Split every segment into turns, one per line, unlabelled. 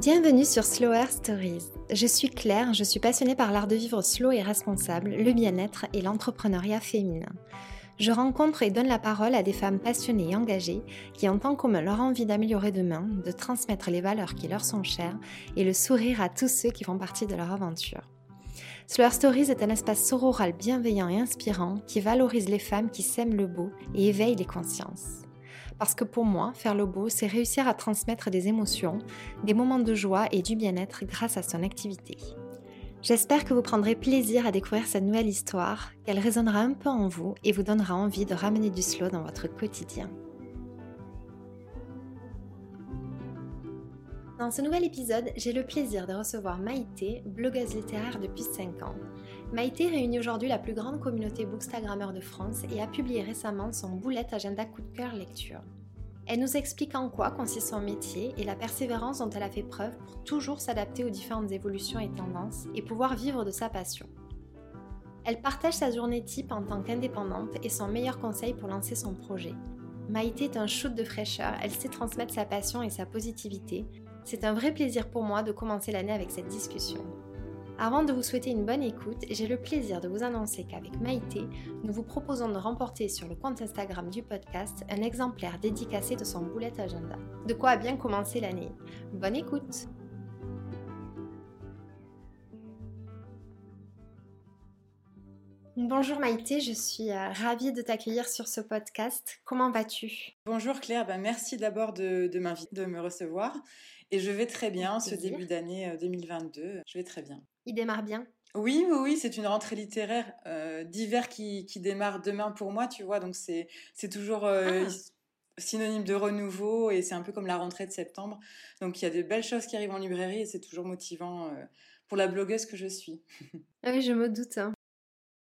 Bienvenue sur Slower Stories. Je suis Claire, je suis passionnée par l'art de vivre slow et responsable, le bien-être et l'entrepreneuriat féminin. Je rencontre et donne la parole à des femmes passionnées et engagées qui ont en commun leur envie d'améliorer demain, de transmettre les valeurs qui leur sont chères et le sourire à tous ceux qui font partie de leur aventure. Slower Stories est un espace sororal bienveillant et inspirant qui valorise les femmes qui sèment le beau et éveille les consciences. Parce que pour moi, faire le beau, c'est réussir à transmettre des émotions, des moments de joie et du bien-être grâce à son activité. J'espère que vous prendrez plaisir à découvrir cette nouvelle histoire, qu'elle résonnera un peu en vous et vous donnera envie de ramener du slow dans votre quotidien. Dans ce nouvel épisode, j'ai le plaisir de recevoir Maïté, blogueuse littéraire depuis 5 ans. Maïté réunit aujourd'hui la plus grande communauté bookstagrammeur de France et a publié récemment son Boulette Agenda Coup de cœur lecture. Elle nous explique en quoi consiste son métier et la persévérance dont elle a fait preuve pour toujours s'adapter aux différentes évolutions et tendances et pouvoir vivre de sa passion. Elle partage sa journée type en tant qu'indépendante et son meilleur conseil pour lancer son projet. Maïté est un shoot de fraîcheur, elle sait transmettre sa passion et sa positivité, c'est un vrai plaisir pour moi de commencer l'année avec cette discussion. Avant de vous souhaiter une bonne écoute, j'ai le plaisir de vous annoncer qu'avec Maïté, nous vous proposons de remporter sur le compte Instagram du podcast un exemplaire dédicacé de son bullet agenda. De quoi bien commencer l'année. Bonne écoute Bonjour Maïté, je suis euh, ravie de t'accueillir sur ce podcast. Comment vas-tu?
Bonjour Claire, ben merci d'abord de, de m'inviter, de me recevoir. Et je vais très bien ce début d'année 2022. Euh, je vais très bien.
Il démarre bien
oui, oui, oui, c'est une rentrée littéraire euh, d'hiver qui, qui, démarre demain pour moi, tu vois. Donc c'est toujours euh, ah. synonyme de renouveau et c'est un peu comme la rentrée de septembre. Donc il y a de belles choses qui arrivent en librairie et c'est toujours motivant pour la blogueuse que je suis.
Ah oui, je me doute. Hein.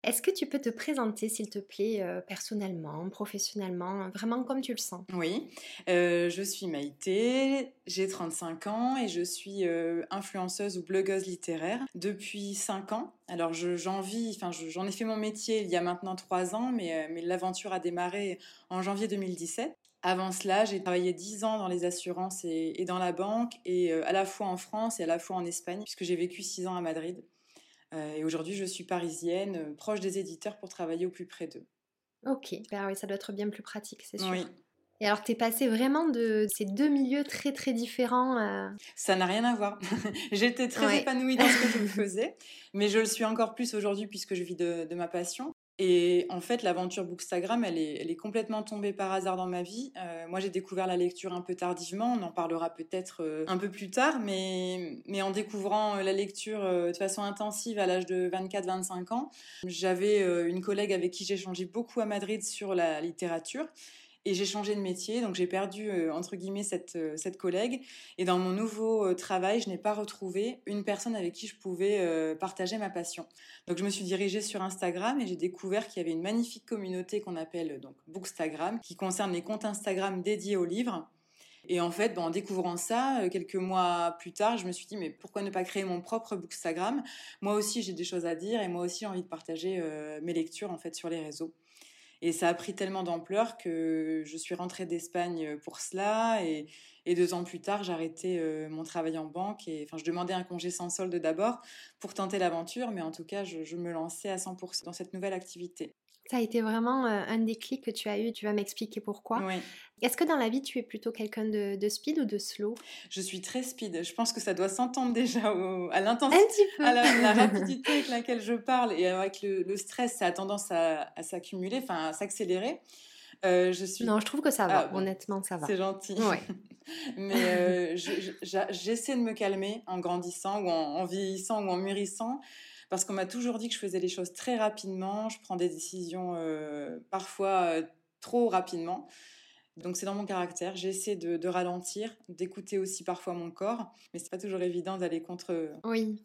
Est-ce que tu peux te présenter, s'il te plaît, euh, personnellement, professionnellement, vraiment comme tu le sens?
Oui, euh, je suis Maïté, j'ai 35 ans et je suis euh, influenceuse ou blogueuse littéraire depuis 5 ans. Alors j'en vis, enfin j'en ai fait mon métier il y a maintenant 3 ans, mais, l'aventure a démarré en janvier 2017. Avant cela, j'ai travaillé 10 ans dans les assurances et, et dans la banque, et à la fois en France et à la fois en Espagne, puisque j'ai vécu 6 ans à Madrid. Euh, et aujourd'hui, je suis parisienne, euh, proche des éditeurs pour travailler au plus près d'eux.
Ok, bah oui, ça doit être bien plus pratique, c'est sûr. Oui. Et alors, tu es passé vraiment de ces deux milieux très très différents euh
Ça n'a rien à voir. J'étais très épanouie dans ce que je faisais, mais je le suis encore plus aujourd'hui puisque je vis de, de ma passion. Et en fait, l'aventure Bookstagram, elle est, complètement tombée par hasard dans ma vie. Euh, moi, j'ai découvert la lecture un peu tardivement. On en parlera peut-être euh, un peu plus tard, mais, en découvrant euh, la lecture de façon intensive à l'âge de 24-25 ans, j'avais une collègue avec qui changé beaucoup à Madrid sur la littérature. Et j'ai changé de métier, donc j'ai perdu, euh, entre guillemets, cette, euh, cette collègue. Et dans mon nouveau euh, travail, je n'ai pas retrouvé une personne avec qui je pouvais partager ma passion. Donc je me suis dirigée sur Instagram et j'ai découvert qu'il y avait une magnifique communauté qu'on appelle donc Bookstagram, qui concerne les comptes Instagram dédiés aux livres. Et en fait, en découvrant ça, quelques mois plus tard, je me suis dit, mais pourquoi ne pas créer mon propre Bookstagram? Moi aussi, j'ai des choses à dire et moi aussi, j'ai envie de partager mes lectures en fait sur les réseaux. Et ça a pris tellement d'ampleur que je suis rentrée d'Espagne pour cela. Et, deux ans plus tard, arrêté euh, mon travail en banque. Et enfin, je demandais un congé sans solde d'abord pour tenter l'aventure. Mais en tout cas, je, je me lançais à 100% dans cette nouvelle activité.
Ça a été vraiment euh, un déclic que tu as eu, tu vas m'expliquer pourquoi. Est-ce que dans la vie, tu es plutôt quelqu'un de, speed ou de slow?
Je suis très speed. Je pense que ça doit s'entendre déjà à l'intensité, à la, rapidité avec laquelle je parle et avec le, stress, ça a tendance à, s'accumuler, enfin à s'accélérer.
Euh, je suis... Non, je trouve que ça va, ah, honnêtement, ça va.
C'est gentil. Mais euh, j'essaie de me calmer en grandissant ou en vieillissant ou en mûrissant parce qu'on m'a toujours dit que je faisais les choses très rapidement, je prends des décisions euh, parfois euh, trop rapidement. Donc c'est dans mon caractère, j'essaie de, de ralentir, d'écouter aussi parfois mon corps, mais c'est pas toujours évident d'aller contre.
Oui.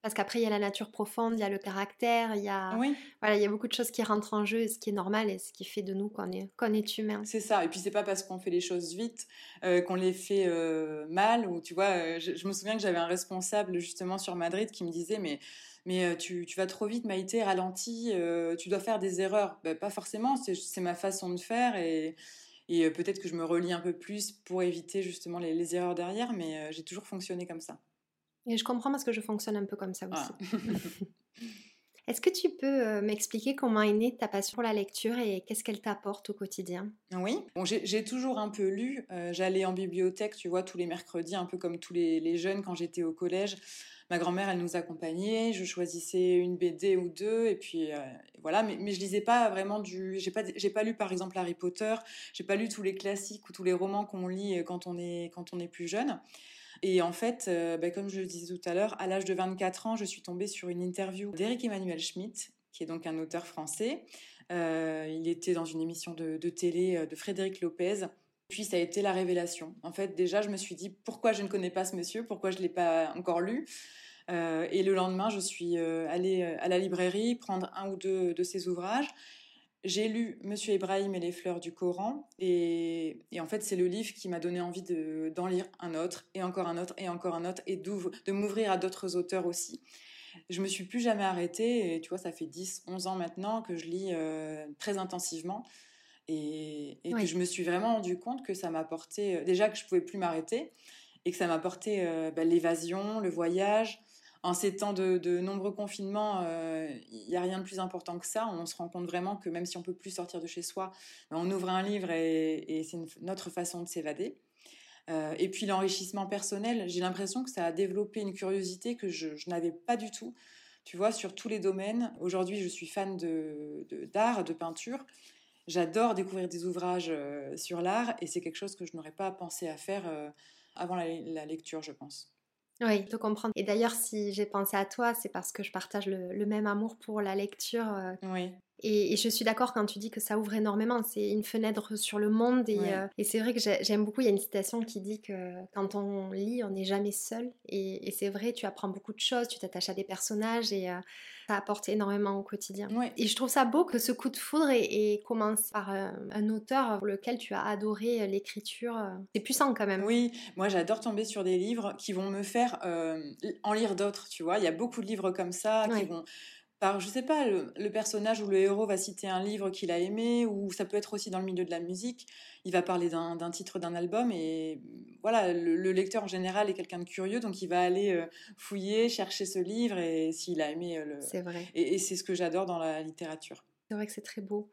Parce qu'après, il y a la nature profonde, il y a le caractère, il y a, voilà, il y a beaucoup de choses qui rentrent en jeu, ce qui est normal et ce qui fait de nous qu'on est, qu'on est humain.
C'est ça. Et puis, c'est pas parce qu'on fait les choses vite euh, qu'on les fait mal. Ou tu vois, je, je, me souviens que j'avais un responsable justement sur Madrid qui me disait, mais mais tu, vas trop vite, Maïté, ralentis, tu dois faire des erreurs. Ben, pas forcément, c'est ma façon de faire et, Et peut-être que je me relis un peu plus pour éviter justement les, erreurs derrière, mais j'ai toujours fonctionné comme ça.
Et je comprends parce que je fonctionne un peu comme ça aussi. Est-ce que tu peux m'expliquer comment est née ta passion pour la lecture et qu'est-ce qu'elle t'apporte au quotidien?
Oui, bon, j'ai toujours un peu lu. J'allais en bibliothèque, tu vois, tous les mercredis, un peu comme tous les, jeunes quand j'étais au collège. Ma grand-mère, elle nous accompagnait. Je choisissais une BD ou deux, et puis voilà. Mais, je lisais pas vraiment du. J'ai pas, pas lu par exemple Harry Potter. J'ai pas lu tous les classiques ou tous les romans qu'on lit quand on est quand on est plus jeune. Et en fait, euh, bah, comme je le disais tout à l'heure, à l'âge de 24 ans, je suis tombée sur une interview d'Éric Emmanuel Schmitt, qui est donc un auteur français. Euh, il était dans une émission de, télé euh, de Frédéric Lopez. Puis ça a été la révélation. En fait, déjà, je me suis dit pourquoi je ne connais pas ce monsieur, pourquoi je ne l'ai pas encore lu? et le lendemain, je suis allée à la librairie prendre un ou deux de ses ouvrages. J'ai lu Monsieur Ibrahim et les fleurs du Coran et, en fait c'est le livre qui m'a donné envie d'en lire un autre et encore un autre et encore un autre et de m'ouvrir à d'autres auteurs aussi. Je me suis plus jamais arrêtée et tu vois ça fait 10, 11 ans maintenant que je lis euh, très intensivement et, que je me suis vraiment rendu compte que ça m'apportait euh, déjà que je pouvais plus m'arrêter et que ça m'apportait euh, bah, l'évasion, le voyage, en ces temps de, nombreux confinements, il euh, n'y a rien de plus important que ça. On se rend compte vraiment que même si on peut plus sortir de chez soi, ben, on ouvre un livre et, c'est notre façon de s'évader. Euh, et puis l'enrichissement personnel, j'ai l'impression que ça a développé une curiosité que je, n'avais pas du tout. Tu vois, sur tous les domaines. Aujourd'hui, je suis fan d'art, de, peinture. J'adore découvrir des ouvrages euh, sur l'art et c'est quelque chose que je n'aurais pas pensé à faire avant la lecture, je pense.
Oui, je comprends. Et d'ailleurs, si j'ai pensé à toi, c'est parce que je partage le, même amour pour la lecture. Euh,
oui.
Et, je suis d'accord quand tu dis que ça ouvre énormément. C'est une fenêtre sur le monde. Et, euh, c'est vrai que j'aime beaucoup. Il y a une citation qui dit que quand on lit, on n'est jamais seul. Et, c'est vrai, tu apprends beaucoup de choses, tu t'attaches à des personnages et euh, ça apporte énormément au quotidien. Et je trouve ça beau que ce coup de foudre ait, commencé par euh, un auteur pour lequel tu as adoré l'écriture. C'est puissant quand même.
Oui, moi j'adore tomber sur des livres qui vont me faire en lire d'autres. Tu vois, il y a beaucoup de livres comme ça qui vont par, je sais pas, le, personnage ou le héros va citer un livre qu'il a aimé, ou ça peut être aussi dans le milieu de la musique. Il va parler d'un titre d'un album, et voilà, le, lecteur en général est quelqu'un de curieux, donc il va aller euh, fouiller, chercher ce livre, et s'il a aimé euh, le.
C'est vrai.
Et, et c'est ce que j'adore dans la littérature.
C'est vrai que c'est très beau.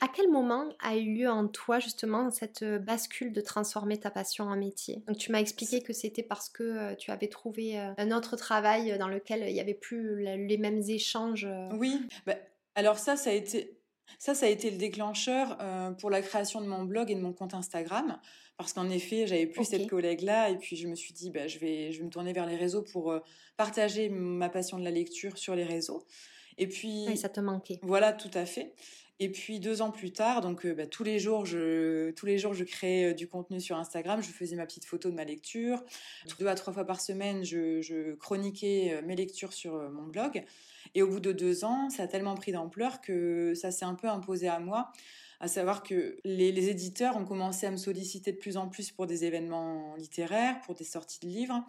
À quel moment a eu lieu en toi justement cette euh, bascule de transformer ta passion en métier? Donc tu m'as expliqué que c'était parce que tu avais trouvé un autre travail dans lequel il n'y avait plus les mêmes échanges.
Oui, bah, alors ça, ça a été ça, ça a été le déclencheur pour la création de mon blog et de mon compte Instagram. Parce qu'en effet, j'avais plus cette collègue-là. Et puis, je me suis dit, bah, je, vais, je vais me tourner vers les réseaux pour partager ma passion de la lecture sur les réseaux. Et puis.
ça te manquait.
Voilà, tout à fait. Et puis deux ans plus tard, donc euh, bah, tous les jours, je tous les jours, je créais euh, du contenu sur Instagram. Je faisais ma petite photo de ma lecture. Deux à trois fois par semaine, je, chroniquais euh, mes lectures sur mon blog. Et au bout de deux ans, ça a tellement pris d'ampleur que ça s'est un peu imposé à moi. À savoir que les, les, éditeurs ont commencé à me solliciter de plus en plus pour des événements littéraires, pour des sorties de livres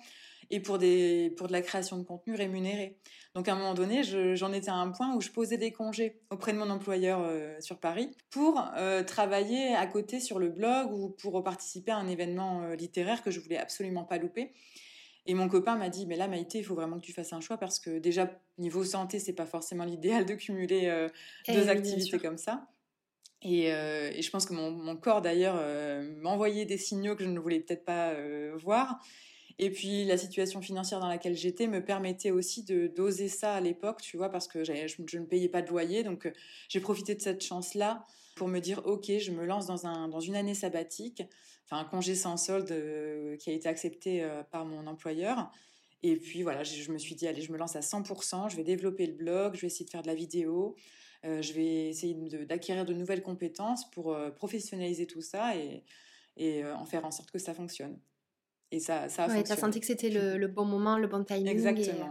et pour, des, pour de la création de contenu rémunéré. Donc à un moment donné, j'en étais à un point où je posais des congés auprès de mon employeur euh, sur Paris pour euh, travailler à côté sur le blog ou pour participer à un événement euh, littéraire que je voulais absolument pas louper. Et mon copain m'a dit, mais là Maïté, il faut vraiment que tu fasses un choix parce que déjà, niveau santé, c'est pas forcément l'idéal de cumuler eh deux activités comme ça. Et, et, je pense que mon, corps d'ailleurs m'envoyait des signaux que je ne voulais peut-être pas voir. Et puis la situation financière dans laquelle j'étais me permettait aussi de doser ça à l'époque, tu vois, parce que je, ne payais pas de loyer. Donc euh, j'ai profité de cette chance-là pour me dire, ok, je me lance dans, un, dans une année sabbatique, enfin un congé sans solde euh, qui a été accepté euh, par mon employeur. Et puis voilà, je, me suis dit, allez, je me lance à 100%, je vais développer le blog, je vais essayer de faire de la vidéo, je vais essayer d'acquérir de, nouvelles compétences pour professionnaliser tout ça et, et en faire en sorte que ça fonctionne. Et ça, ça a
ouais, as senti que c'était le, bon moment, le bon timing.
Exactement.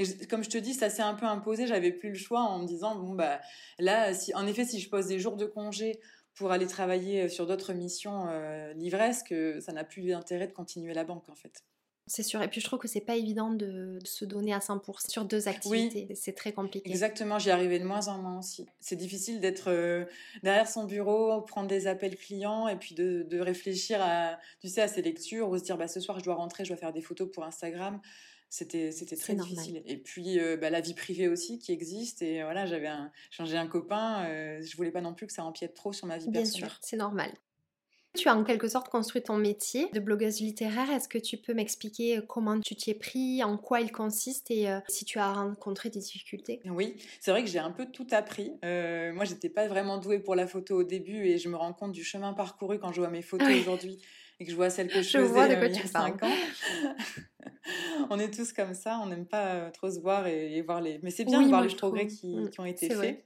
Euh, et, comme je te dis, ça s'est un peu imposé. J'avais plus le choix en me disant bon bah là, si, en effet, si je pose des jours de congé pour aller travailler sur d'autres missions euh, livresques, ça n'a plus d'intérêt de continuer la banque en fait.
C'est sûr. Et puis je trouve que c'est pas évident de, se donner à 100% sur deux activités. Oui. C'est très compliqué.
Exactement, j'y arrivais de moins en moins aussi. C'est difficile d'être euh, derrière son bureau, prendre des appels clients et puis de, réfléchir à, tu sais, à ses lectures ou se dire bah, ce soir je dois rentrer, je dois faire des photos pour Instagram. C'était, c'était très difficile. Et puis euh, bah, la vie privée aussi qui existe. Et voilà, j'avais changé un copain. Euh, je voulais pas non plus que ça empiète trop sur ma vie personnelle.
Bien sûr, c'est normal. Tu as en quelque sorte construit ton métier de blogueuse littéraire. Est-ce que tu peux m'expliquer euh, comment tu t'y es pris, en quoi il consiste et euh, si tu as rencontré des difficultés?
Oui, c'est vrai que j'ai un peu tout appris. Euh, moi, j'étais pas vraiment douée pour la photo au début et je me rends compte du chemin parcouru quand je vois mes photos aujourd'hui et que je vois celles que je, je faisais vois de quoi il y a 5 ans. on est tous comme ça, on n'aime pas trop se voir et, voir les. Mais c'est bien de voir les progrès qui, mmh, qui, ont été faits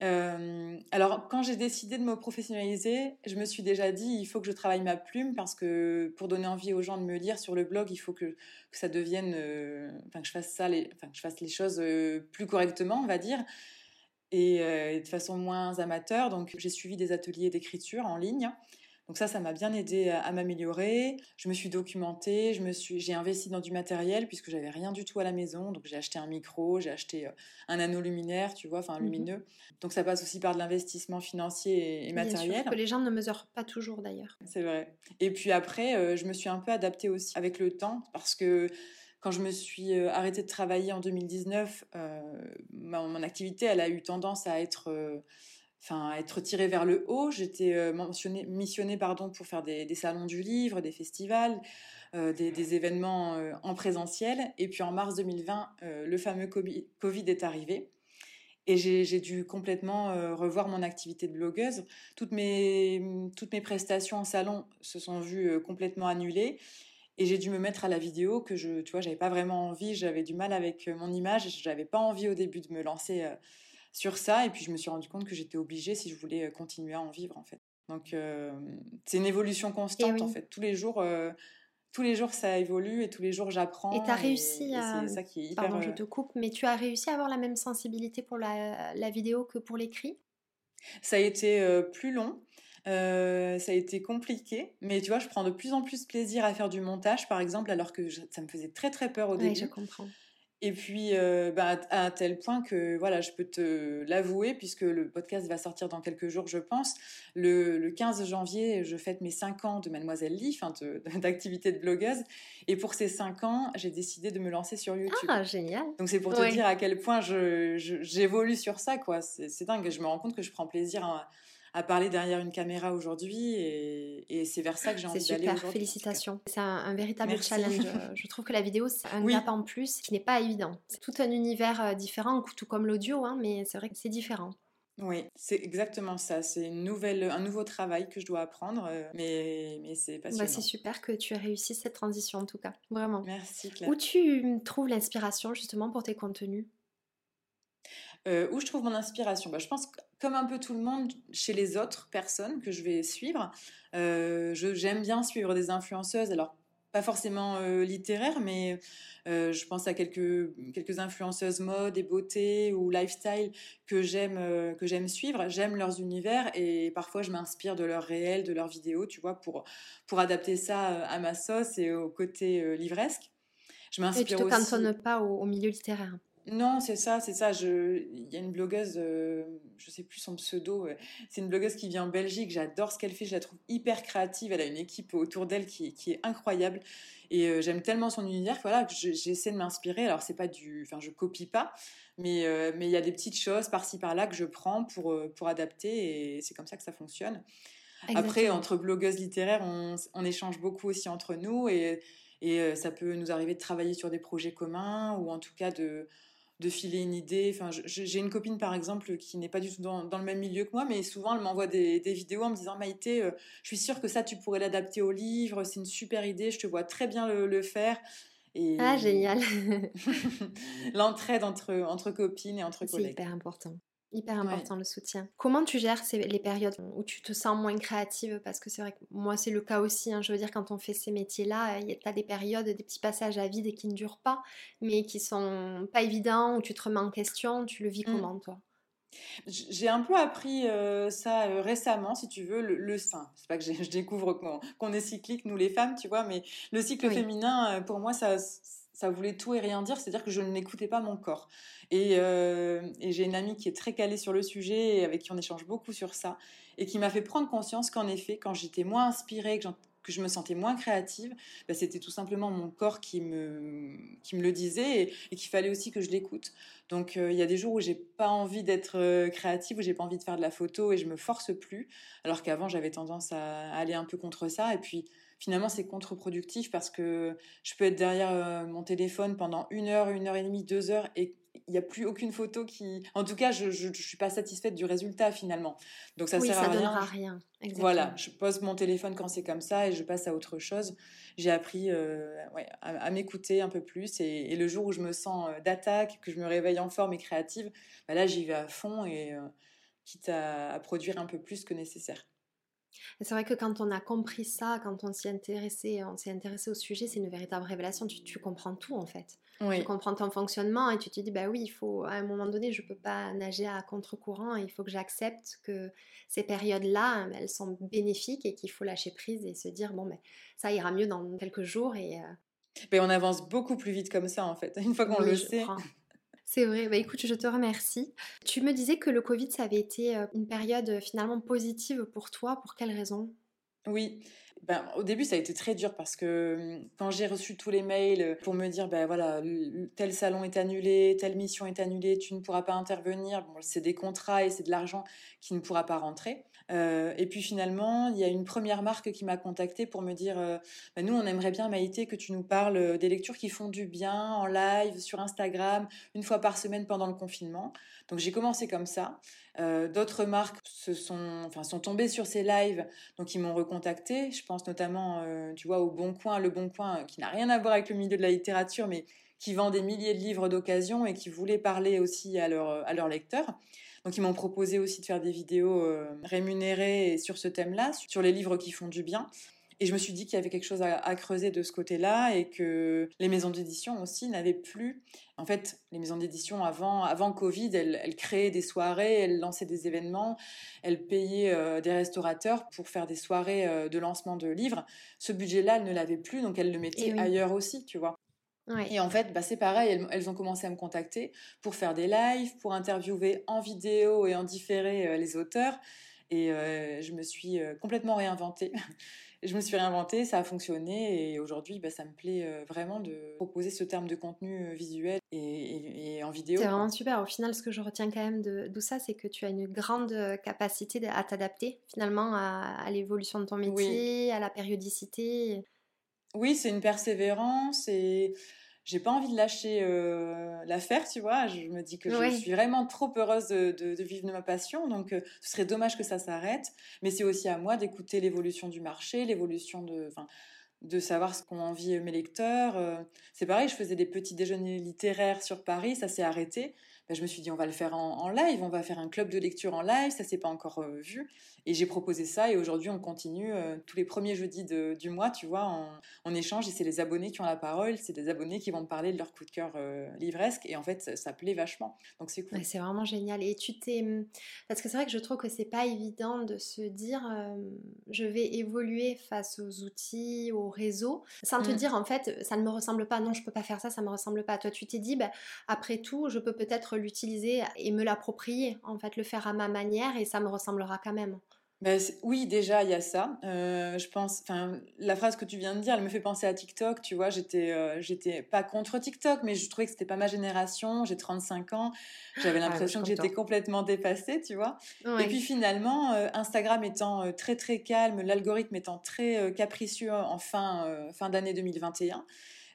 alors, quand j'ai décidé de me professionnaliser, je me suis déjà dit, il faut que je travaille ma plume parce que pour donner envie aux gens de me lire sur le blog, il faut que, ça devienne, enfin que je fasse ça, les, enfin que je fasse les choses plus correctement, on va dire, et de façon moins amateur. Donc, j'ai suivi des ateliers d'écriture en ligne. Donc ça, ça m'a bien aidé à, m'améliorer. Je me suis documentée, je me suis, j'ai investi dans du matériel puisque j'avais rien du tout à la maison. Donc j'ai acheté un micro, j'ai acheté euh, un anneau luminaire, tu vois, enfin mmh lumineux. Donc ça passe aussi par de l'investissement financier et, matériel.
que les gens ne mesurent pas toujours d'ailleurs.
C'est vrai. Et puis après, euh, je me suis un peu adaptée aussi avec le temps parce que quand je me suis euh, arrêtée de travailler en 2019, mon activité, elle a eu tendance à être enfin être tirée vers le haut. J'étais euh, missionnée pardon, pour faire des, salons du livre, des festivals, euh, des, événements euh, en présentiel. Et puis en mars 2020, le fameux Covid est arrivé. Et j'ai dû complètement revoir mon activité de blogueuse. Toutes mes, toutes mes prestations en salon se sont vues complètement annulées. Et j'ai dû me mettre à la vidéo que je, tu vois, j'avais pas vraiment envie, j'avais du mal avec mon image, j'avais pas envie au début de me lancer sur ça. Et puis je me suis rendu compte que j'étais obligée si je voulais continuer à en vivre en fait. Donc c'est une évolution constante en fait. Tous les jours, tous les jours ça évolue et tous les jours j'apprends.
Et tu as réussi à. Ça qui est hyper. Pardon, je te coupe, mais tu as réussi à avoir la même sensibilité pour la, la vidéo que pour l'écrit?
Ça a été plus long. ça a été compliqué, mais tu vois, je prends de plus en plus plaisir à faire du montage, par exemple, alors que ça me faisait très très peur au début.
Oui, je comprends.
Et puis, euh, bah, à un tel point que, voilà, je peux te l'avouer, puisque le podcast va sortir dans quelques jours, je pense. Le, 15 janvier, je fête mes 5 ans de Mademoiselle Lee, d'activité de, blogueuse. Et pour ces 5 ans, j'ai décidé de me lancer sur YouTube.
Ah, génial.
Donc, c'est pour te dire à quel point j'évolue sur ça, quoi. C'est dingue. Je me rends compte que je prends plaisir à à parler derrière une caméra aujourd'hui et, c'est vers ça que j'ai envie d'aller
aujourd'hui. Félicitations. C'est un, véritable challenge. Je trouve que la vidéo, c'est un gap en plus qui n'est pas évident. C'est tout un univers euh, différent, tout comme l'audio, hein, mais c'est vrai que c'est différent.
Oui, c'est exactement ça. C'est une nouvelle, un nouveau travail que je dois apprendre, euh, mais, mais c'est bah, passionnant.
c'est super que tu aies réussi cette transition en tout cas, vraiment.
Merci Claire.
Où tu trouves l'inspiration justement pour tes contenus?
Euh, où je trouve mon inspiration? Bah, Je pense, comme un peu tout le monde, chez les autres personnes que je vais suivre. Euh, j'aime bien suivre des influenceuses, alors pas forcément euh, littéraires, mais je pense à quelques, quelques influenceuses mode et beauté ou lifestyle que j'aime que j'aime suivre. J'aime leurs univers et parfois je m'inspire de leurs réels, de leurs vidéos, tu vois, pour, pour adapter ça à ma sauce et au côté livresque.
Je m'inspire Et tu te cantonnes pas au milieu littéraire
non, c'est ça, c'est ça. Je... Il y a une blogueuse, euh, je sais plus son pseudo, c'est une blogueuse qui vient en Belgique, j'adore ce qu'elle fait, je la trouve hyper créative, elle a une équipe autour d'elle qui, qui, est incroyable. Et euh, j'aime tellement son univers voilà, que j'essaie de m'inspirer. Alors, c'est pas du. Enfin, je copie pas, mais euh, mais il y a des petites choses par-ci par-là que je prends pour, pour adapter et c'est comme ça que ça fonctionne. Après, entre blogueuses littéraires, on, on, échange beaucoup aussi entre nous et, et ça peut nous arriver de travailler sur des projets communs ou en tout cas de de filer une idée. Enfin, j'ai une copine par exemple qui n'est pas du tout dans, le même milieu que moi, mais souvent elle m'envoie des, vidéos en me disant Maïté, euh, je suis sûre que ça tu pourrais l'adapter au livre, c'est une super idée, je te vois très bien le, faire.
Et... Ah génial.
L'entraide entre, entre copines et entre collègues.
C'est hyper important. Hyper important le soutien. Comment tu gères les périodes où tu te sens moins créative? Parce que c'est vrai que moi c'est le cas aussi. Hein. Je veux dire quand on fait ces métiers-là, il y a des périodes, des petits passages à vide qui ne durent pas, mais qui sont pas évidents, où tu te remets en question. Tu le vis mmh. comment toi?
J'ai un peu appris euh, ça euh, récemment, si tu veux, le, le sein. C'est pas que je découvre qu'on est cyclique, nous les femmes, tu vois, mais le cycle féminin, euh, pour moi, ça, ça voulait tout et rien dire, c'est-à-dire que je n'écoutais pas mon corps. Et, et j'ai une amie qui est très calée sur le sujet et avec qui on échange beaucoup sur ça, et qui m'a fait prendre conscience qu'en effet, quand j'étais moins inspirée, que que je me sentais moins créative, bah, c'était tout simplement mon corps qui me, qui me le disait et, qu'il fallait aussi que je l'écoute. Donc euh, il y a des jours où j'ai pas envie d'être euh, créative, où j'ai pas envie de faire de la photo et je me force plus, alors qu'avant j'avais tendance à aller un peu contre ça. Et puis finalement c'est contre-productif parce que je peux être derrière euh, mon téléphone pendant une heure, une heure et demie, deux heures et il n'y a plus aucune photo qui. En tout cas, je ne suis pas satisfaite du résultat finalement. Donc ça
oui,
sert
ça
à rien.
donnera rien.
Voilà, je pose mon téléphone quand c'est comme ça et je passe à autre chose. J'ai appris euh, à, m'écouter un peu plus et, le jour où je me sens euh, d'attaque, que je me réveille en forme et créative, bah là j'y vais à fond et euh, quitte à produire un peu plus que nécessaire.
C'est vrai que quand on a compris ça, quand on s'y intéressait, on s'est intéressé au sujet, c'est une véritable révélation. Tu, comprends tout en fait. Tu comprends ton fonctionnement et tu te dis bah oui, il faut à un moment donné, je peux pas nager à contre-courant. Il faut que j'accepte que ces périodes-là, elles sont bénéfiques et qu'il faut lâcher prise et se dire bon mais ça ira mieux dans quelques jours et.
Euh on avance beaucoup plus vite comme ça en fait. Une fois qu'on le sait.
C'est vrai. Bah, écoute, je te remercie. Tu me disais que le Covid, ça avait été euh, une période euh, finalement positive pour toi. Pour quelle raison?
Oui. Ben, au début, ça a été très dur parce que hum, quand j'ai reçu tous les mails pour me dire, ben voilà, tel salon est annulé, telle mission est annulée, tu ne pourras pas intervenir, bon, c'est des contrats et c'est de l'argent qui ne pourra pas rentrer. Euh, et puis finalement, il y a une première marque qui m'a contactée pour me dire, euh, bah, nous, on aimerait bien, Maïté, que tu nous parles euh, des lectures qui font du bien en live, sur Instagram, une fois par semaine pendant le confinement. Donc j'ai commencé comme ça. D'autres marques se sont, enfin, sont tombées sur ces lives, donc ils m'ont recontacté. Je pense notamment, tu vois, au Bon Coin, le Bon Coin, qui n'a rien à voir avec le milieu de la littérature, mais qui vend des milliers de livres d'occasion et qui voulait parler aussi à, à leurs lecteurs. Donc ils m'ont proposé aussi de faire des vidéos euh, rémunérées sur ce thème-là, sur les livres qui font du bien. Et je me suis dit qu'il y avait quelque chose à, creuser de ce côté-là et que les maisons d'édition aussi n'avaient plus. En fait, les maisons d'édition avant, avant Covid, elles, créaient des soirées, elles lançaient des événements, elles payaient euh, des restaurateurs pour faire des soirées euh, de lancement de livres. Ce budget-là, elles ne l'avaient plus, donc elles le mettaient ailleurs aussi, tu vois. Et en fait, bah, c'est pareil, elles, ont commencé à me contacter pour faire des lives, pour interviewer en vidéo et en différé euh, les auteurs. Et euh, je me suis euh, complètement réinventée. je me suis réinventée, ça a fonctionné et aujourd'hui, bah, ça me plaît vraiment de proposer ce terme de contenu visuel et, en vidéo.
C'est vraiment super. Au final, ce que je retiens quand même de, tout ça, c'est que tu as une grande capacité à t'adapter finalement à, l'évolution de ton métier, à la périodicité.
Oui, c'est une persévérance et j'ai pas envie de lâcher euh, l'affaire, tu vois. Je me dis que je suis vraiment trop heureuse de, vivre de ma passion, donc euh, ce serait dommage que ça s'arrête. Mais c'est aussi à moi d'écouter l'évolution du marché, l'évolution de, de savoir ce qu'ont envie mes lecteurs. Euh. c'est pareil, je faisais des petits déjeuners littéraires sur Paris, ça s'est arrêté. Ben, je me suis dit, on va le faire en, live, on va faire un club de lecture en live, ça s'est pas encore euh, vu. Et j'ai proposé ça et aujourd'hui on continue euh, tous les premiers jeudis du mois, tu vois, on, échange et c'est les abonnés qui ont la parole, c'est des abonnés qui vont me parler de leur coup de cœur euh, livresque et en fait ça, plaît vachement. Donc c'est cool.
c'est vraiment génial. Et tu t'es. Hum, parce que c'est vrai que je trouve que c'est pas évident de se dire je vais évoluer face aux outils, aux réseaux, sans te mmh. dire en fait ça ne me ressemble pas, non je peux pas faire ça, ça me ressemble pas. Toi tu t'es dit bah, après tout je peux peut-être l'utiliser et me l'approprier, en fait, le faire à ma manière et ça me ressemblera quand même.
Ben, oui, déjà, il y a ça. Euh, je pense, enfin, la phrase que tu viens de dire, elle me fait penser à TikTok. Tu vois, j'étais, euh, j'étais pas contre TikTok, mais je trouvais que c'était pas ma génération. J'ai 35 ans. J'avais ah, l'impression que j'étais complètement dépassée, tu vois. Et puis finalement, euh, Instagram étant très très calme, l'algorithme étant très capricieux en fin, fin d'année 2021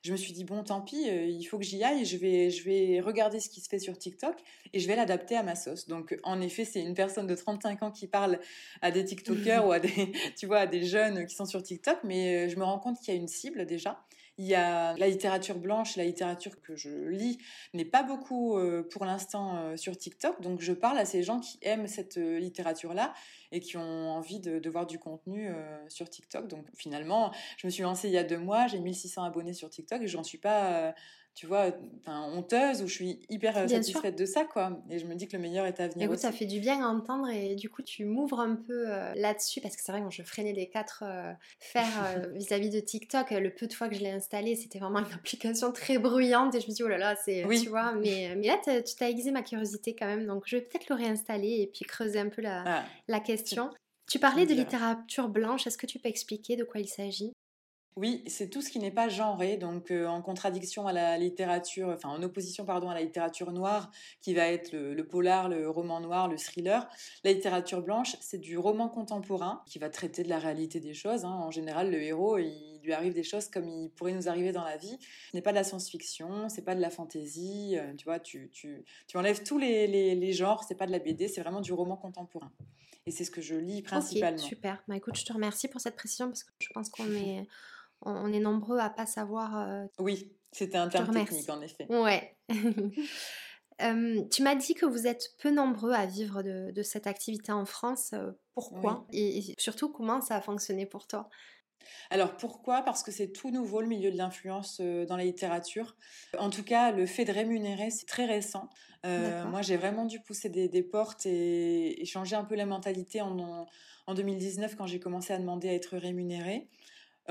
je me suis dit bon tant pis euh, il faut que j'y aille je vais je vais regarder ce qui se fait sur TikTok et je vais l'adapter à ma sauce. Donc en effet c'est une personne de 35 ans qui parle à des TikTokers ou à des tu vois à des jeunes qui sont sur TikTok mais euh, je me rends compte qu'il y a une cible déjà il y a la littérature blanche, la littérature que je lis n'est pas beaucoup euh, pour l'instant sur TikTok. Donc je parle à ces gens qui aiment cette littérature-là et qui ont envie de, voir du contenu sur TikTok. Donc finalement, je me suis lancée il y a deux mois, j'ai 1600 abonnés sur TikTok et j'en suis pas tu vois, honteuse ou je suis hyper euh, satisfaite de ça, quoi. Et je me dis que le meilleur est à venir.
Écoute, ça fait du bien à entendre et du coup, tu m'ouvres un peu euh, là-dessus parce que c'est vrai, que je freinais les quatre euh, fers vis-à-vis de TikTok. Le peu de fois que je l'ai installé, c'était vraiment une application très bruyante et je me dis, oh là là, c'est, oui. tu vois. Mais, mais là, tu t'as aiguisé ma curiosité quand même, donc je vais peut-être le réinstaller et puis creuser un peu la, ah. la question. Tu parlais de littérature blanche, est-ce que tu peux expliquer de quoi il s'agit?
Oui, c'est tout ce qui n'est pas genré, donc euh, en contradiction à la littérature, enfin en opposition pardon à la littérature noire, qui va être le, polar, le roman noir, le thriller. La littérature blanche, c'est du roman contemporain qui va traiter de la réalité des choses. Hein. En général, le héros, il lui arrive des choses comme il pourrait nous arriver dans la vie. Ce n'est pas de la science-fiction, c'est pas de la fantaisie. Euh, tu vois, tu, tu, tu enlèves tous les, les, les genres. C'est pas de la BD, c'est vraiment du roman contemporain. Et c'est ce que je lis principalement.
super. Bah, écoute, je te remercie pour cette précision parce que je pense qu'on est on est nombreux à pas savoir. Euh,
oui, c'était un terme technique en effet.
Ouais. tu m'as dit que vous êtes peu nombreux à vivre de, cette activité en France. Pourquoi et, surtout, comment ça a fonctionné pour toi?
Alors pourquoi? Parce que c'est tout nouveau le milieu de l'influence dans la littérature. En tout cas, le fait de rémunérer, c'est très récent. moi, j'ai vraiment dû pousser des, portes et, changer un peu la mentalité en, en 2019 quand j'ai commencé à demander à être rémunérée.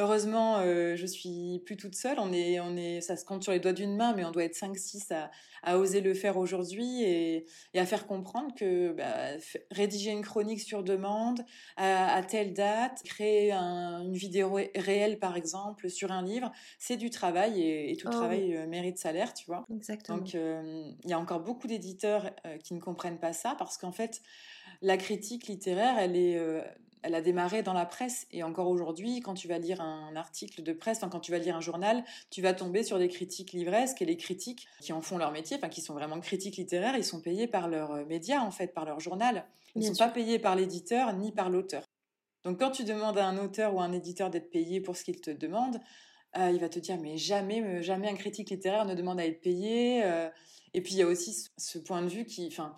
Heureusement, euh, je suis plus toute seule. On est, on est, ça se compte sur les doigts d'une main, mais on doit être 5-6 à, à, oser le faire aujourd'hui et, à faire comprendre que bah, rédiger une chronique sur demande à, telle date, créer une vidéo réelle par exemple sur un livre, c'est du travail et, tout oh travail euh, mérite salaire, tu vois.
Exactement.
Donc euh, il y a encore beaucoup d'éditeurs qui ne comprennent pas ça parce qu'en fait, la critique littéraire, elle est elle a démarré dans la presse et encore aujourd'hui, quand tu vas lire un article de presse, quand tu vas lire un journal, tu vas tomber sur des critiques livresques et les critiques qui en font leur métier, enfin qui sont vraiment critiques littéraires, ils sont payés par leurs euh, médias en fait, par leur journal. Ils ne sont pas payés par l'éditeur ni par l'auteur. Donc quand tu demandes à un auteur ou un éditeur d'être payé pour ce qu'il te demande, euh, il va te dire mais jamais, euh, jamais un critique littéraire ne demande à être payé. et puis il y a aussi ce point de vue qui, enfin,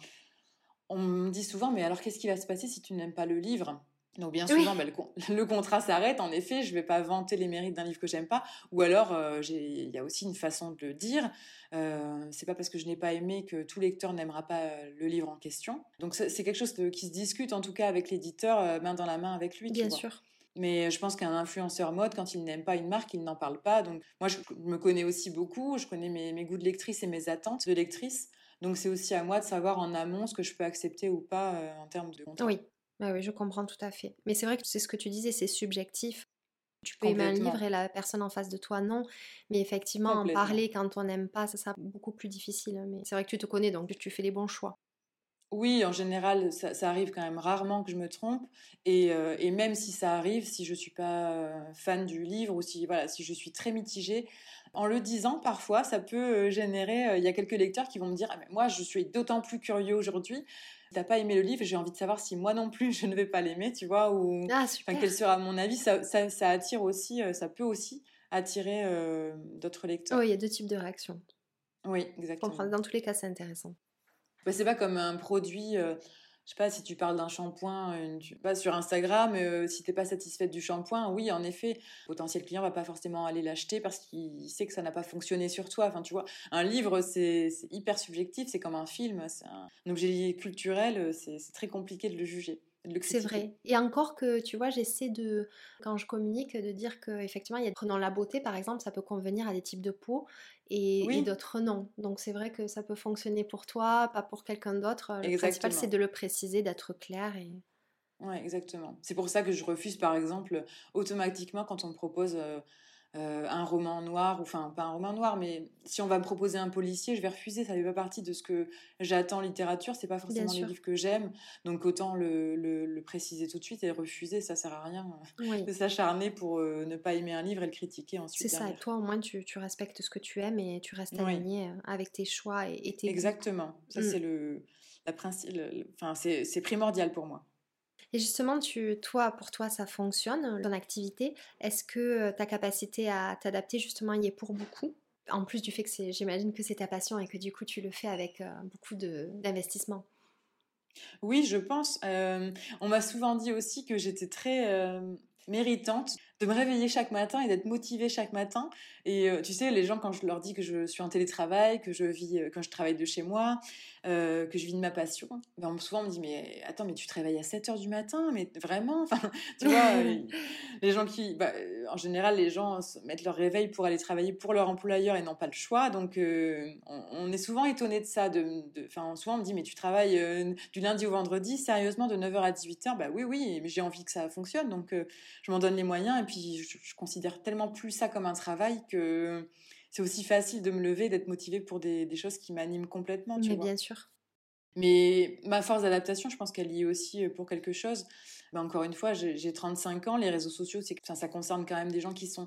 on me dit souvent mais alors qu'est-ce qui va se passer si tu n'aimes pas le livre? Donc bien souvent, bah, le, contrat s'arrête. En effet, je vais pas vanter les mérites d'un livre que j'aime pas. Ou alors, euh, il y a aussi une façon de le dire. Euh, c'est pas parce que je n'ai pas aimé que tout lecteur n'aimera pas euh, le livre en question. Donc c'est quelque chose qui se discute en tout cas avec l'éditeur, euh, main dans la main avec lui.
Bien sûr.
Mais je pense qu'un influenceur mode, quand il n'aime pas une marque, il n'en parle pas. Donc moi, je me connais aussi beaucoup. Je connais mes, mes goûts de lectrice et mes attentes de lectrice. Donc c'est aussi à moi de savoir en amont ce que je peux accepter ou pas en termes de contrat.
Oui, bah oui, je comprends tout à fait. Mais c'est vrai que c'est ce que tu disais, c'est subjectif. Tu peux aimer un livre et la personne en face de toi, non. Mais effectivement, en parler quand on n'aime pas, ça sera beaucoup plus difficile. Mais c'est vrai que tu te connais, donc tu fais les bons choix.
Oui, en général, ça, arrive quand même rarement que je me trompe. Et, euh, et même si ça arrive, si je suis pas fan du livre ou si, voilà, si je suis très mitigée, en le disant, parfois, ça peut générer... Il y a quelques lecteurs qui vont me dire ah, mais Moi, je suis d'autant plus curieux aujourd'hui t'as pas aimé le livre, j'ai envie de savoir si moi non plus je ne vais pas l'aimer, tu vois, ou
ah,
quel sera mon avis. Ça, ça, attire aussi, euh, ça peut aussi attirer euh, d'autres lecteurs.
Oui, il y a deux types de réactions.
Oui, exactement.
Dans tous les cas, c'est intéressant.
Bah, c'est pas comme un produit. Euh, je sais pas si tu parles d'un shampoing pas sur Instagram euh, si t'es pas satisfaite du shampoing oui en effet le potentiel client va pas forcément aller l'acheter parce qu'il sait que ça n'a pas fonctionné sur toi. Enfin tu vois un livre c'est hyper subjectif c'est comme un film c'est un, objet culturel c'est très compliqué de le juger
c'est vrai. Et encore que, tu vois, j'essaie de, quand je communique, de dire qu'effectivement, il y a prenant la beauté, par exemple, ça peut convenir à des types de peau et, d'autres non. Donc c'est vrai que ça peut fonctionner pour toi, pas pour quelqu'un d'autre. Le principal, c'est de le préciser, d'être clair. Et...
Oui, exactement. C'est pour ça que je refuse, par exemple, automatiquement quand on me propose euh, euh, un roman noir, ou enfin pas un roman noir, mais si on va me proposer un policier, je vais refuser. Ça fait pas partie de ce que j'attends en littérature. C'est pas forcément les livres que j'aime, donc autant le, le, préciser tout de suite et refuser. Ça sert à rien de s'acharner pour euh, ne pas aimer un livre et le critiquer ensuite.
C'est ça. Et toi, au moins, tu, tu, respectes ce que tu aimes et tu restes aligné euh, avec tes choix et, tes
Exactement. Ça mmh. c'est le la principe. Enfin, c'est primordial pour moi.
Et justement, tu, toi, pour toi, ça fonctionne, ton activité? Est-ce que ta capacité à t'adapter, justement, y est pour beaucoup? En plus du fait que j'imagine que c'est ta passion et que du coup, tu le fais avec beaucoup d'investissement.
Oui, je pense. on m'a souvent dit aussi que j'étais très méritante de me réveiller chaque matin et d'être motivée chaque matin. Et euh, tu sais, les gens, quand je leur dis que je suis en télétravail, que je vis, euh, quand je travaille de chez moi, euh, que je vis de ma passion, ben, souvent on me dit Mais attends, mais tu te réveilles à 7 h du matin, mais vraiment? Enfin, tu vois, les gens qui. Bah, en général, les gens mettent leur réveil pour aller travailler pour leur employeur et n'ont pas le choix. Donc, on, est souvent étonné de ça. De, enfin, souvent on me dit Mais tu travailles du lundi au vendredi, sérieusement, de 9h à 18h Bah oui, oui, mais j'ai envie que ça fonctionne. Donc, je m'en donne les moyens. Et puis, puis je, considère tellement plus ça comme un travail que c'est aussi facile de me lever, d'être motivée pour des, choses qui m'animent complètement.
Tu Mais bien sûr.
Mais ma force d'adaptation, je pense qu'elle y est aussi euh, pour quelque chose. Mais encore une fois, j'ai 35 ans, les réseaux sociaux, ça, ça concerne quand même des gens qui sont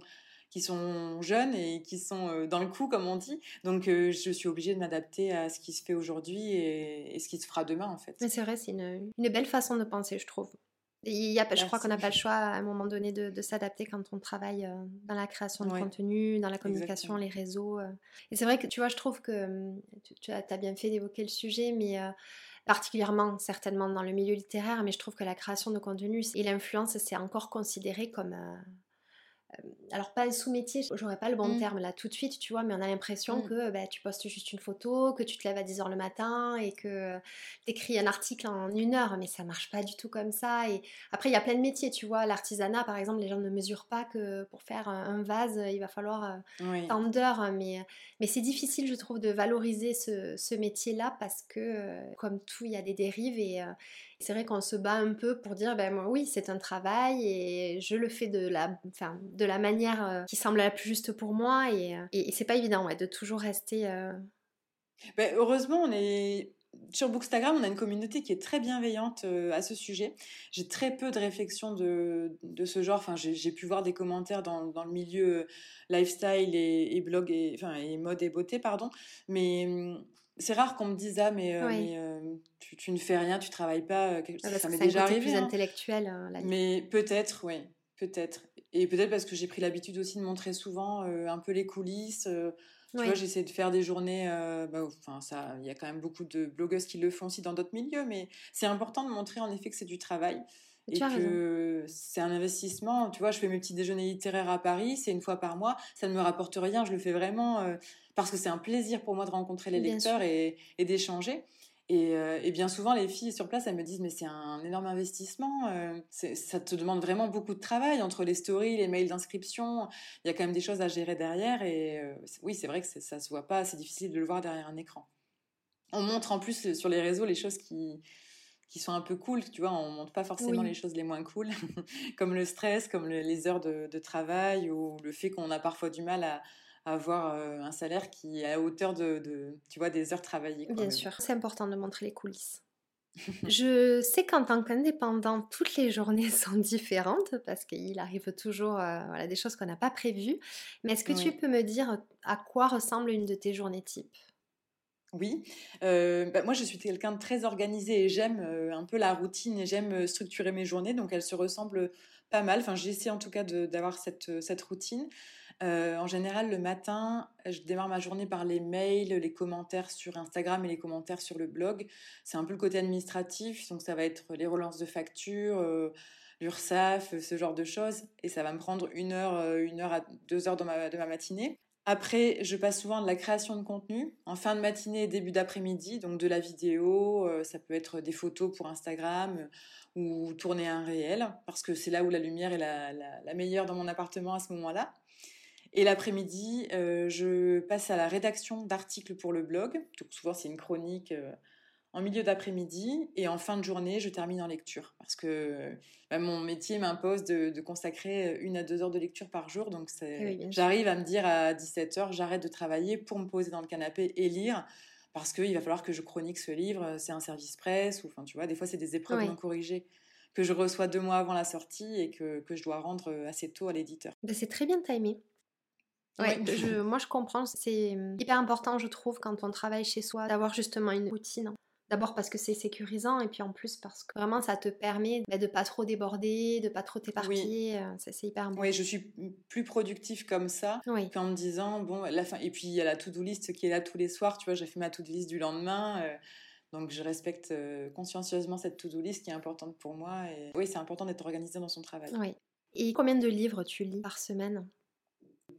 qui sont jeunes et qui sont euh, dans le coup, comme on dit. Donc, euh, je suis obligée de m'adapter à ce qui se fait aujourd'hui et, ce qui se fera demain, en fait.
Mais c'est vrai, c'est une, une, belle façon de penser, je trouve. Il y a, je crois qu'on n'a pas le choix à un moment donné de, s'adapter quand on travaille euh, dans la création de contenu, dans la communication, les réseaux. Euh. Et c'est vrai que tu vois, je trouve que hum, tu, as, bien fait d'évoquer le sujet, mais euh, particulièrement certainement dans le milieu littéraire, mais je trouve que la création de contenu et l'influence, c'est encore considéré comme euh, alors pas un sous-métier, j'aurais pas le bon mmh. terme là tout de suite, tu vois, mais on a l'impression mmh. que bah, tu postes juste une photo, que tu te lèves à 10h le matin et que tu écris un article en une heure, mais ça marche pas du tout comme ça. Et après, il y a plein de métiers, tu vois, l'artisanat par exemple, les gens ne mesurent pas que pour faire un vase, il va falloir euh, tant d'heures, mais, mais c'est difficile, je trouve, de valoriser ce, ce métier-là parce que, euh, comme tout, il y a des dérives et, c'est vrai qu'on se bat un peu pour dire, ben moi, oui, c'est un travail et je le fais de la, enfin, de la manière euh, qui semble la plus juste pour moi et, euh, c'est pas évident de toujours rester. Euh
ben, heureusement, on est sur Bookstagram, on a une communauté qui est très bienveillante à ce sujet. J'ai très peu de réflexions de, de ce genre. Enfin, j'ai pu voir des commentaires dans, dans le milieu lifestyle et, et blog et, enfin, et mode et beauté, pardon. Mais hum, c'est rare qu'on me dise ah mais, euh, euh, tu, ne fais rien, tu travailles pas. Euh,
ah, ça m'est déjà arrivé. plus hein. intellectuel.
mais peut-être, oui, peut-être. Et peut-être parce que j'ai pris l'habitude aussi de montrer souvent un peu les coulisses. tu vois, j'essaie de faire des journées. Bah, enfin, ça, il y a quand même beaucoup de blogueuses qui le font aussi dans d'autres milieux, mais c'est important de montrer en effet que c'est du travail et que c'est un investissement. Tu vois, je fais mes petits déjeuners littéraires à Paris, c'est une fois par mois, ça ne me rapporte rien, je le fais vraiment euh, parce que c'est un plaisir pour moi de rencontrer les lecteurs et, d'échanger. Euh, et, bien souvent, les filles sur place, elles me disent mais c'est un énorme investissement, euh, ça te demande vraiment beaucoup de travail entre les stories, les mails d'inscription, il y a quand même des choses à gérer derrière. Et oui, c'est vrai que ça se voit pas, c'est difficile de le voir derrière un écran. On montre en plus sur les réseaux les choses qui, qui sont un peu cool, tu vois, on montre pas forcément les choses les moins cool, comme le stress, comme les heures de, travail ou le fait qu'on a parfois du mal à, avoir euh, un salaire qui est à hauteur de, tu vois, des heures travaillées.
Bien sûr, c'est important de montrer les coulisses. Je sais qu'en tant qu'indépendant, toutes les journées sont différentes parce qu'il arrive toujours euh, voilà, des choses qu'on n'a pas prévues. Mais est-ce que tu peux me dire à quoi ressemble une de tes journées type
oui, euh, bah, moi je suis quelqu'un de très organisé et j'aime euh, un peu la routine et j'aime euh, structurer mes journées, donc elles se ressemblent pas mal. Enfin, j'essaie en tout cas d'avoir cette, routine. en général, le matin, je démarre ma journée par les mails, les commentaires sur Instagram et les commentaires sur le blog. C'est un peu le côté administratif, donc ça va être les relances de factures, l'URSSAF, ce genre de choses. Et ça va me prendre une heure, une heure à deux heures de ma matinée. Après, je passe souvent de la création de contenu en fin de matinée et début d'après-midi, donc de la vidéo, euh, ça peut être des photos pour Instagram euh, ou tourner un réel, parce que c'est là où la lumière est la, meilleure dans mon appartement à ce moment-là. Et l'après-midi, euh, je passe à la rédaction d'articles pour le blog. Donc souvent, c'est une chronique en milieu d'après-midi et en fin de journée, je termine en lecture parce que bah, mon métier m'impose de, consacrer une à deux heures de lecture par jour. Donc j'arrive à me dire à 17 heures, j'arrête de travailler pour me poser dans le canapé et lire parce qu'il va falloir que je chronique ce livre. C'est un service presse ou enfin tu vois, des fois c'est des épreuves non corrigées que je reçois deux mois avant la sortie et que, je dois rendre assez tôt à l'éditeur.
Bah, c'est très bien timé. Ouais, moi je comprends, c'est hyper important je trouve quand on travaille chez soi d'avoir justement une routine. D'abord parce que c'est sécurisant et puis en plus parce que vraiment ça te permet bah, de pas trop déborder, de pas trop t'éparpiller. Euh, c'est hyper important.
Oui, je suis plus productive comme ça qu'en me disant bon la fin et puis il y a la to-do list qui est là tous les soirs. Tu vois, j'ai fait ma to-do list du lendemain. Euh, Donc je respecte consciencieusement cette to-do list qui est importante pour moi. Et oui, c'est important d'être organisé dans son travail.
Oui. Et combien de livres tu lis par semaine?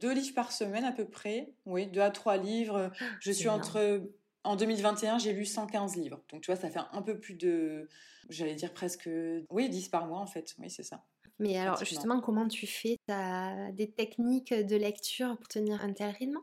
Deux livres par semaine à peu près. Oui, deux à trois livres. Je suis entre en 2021, j'ai lu 115 livres. Donc, tu vois, ça fait un peu plus de. J'allais dire presque. Oui, 10 par mois, en fait. Oui, c'est ça.
Mais alors, justement, comment tu fais? Tu as des techniques de lecture pour tenir un tel rythme?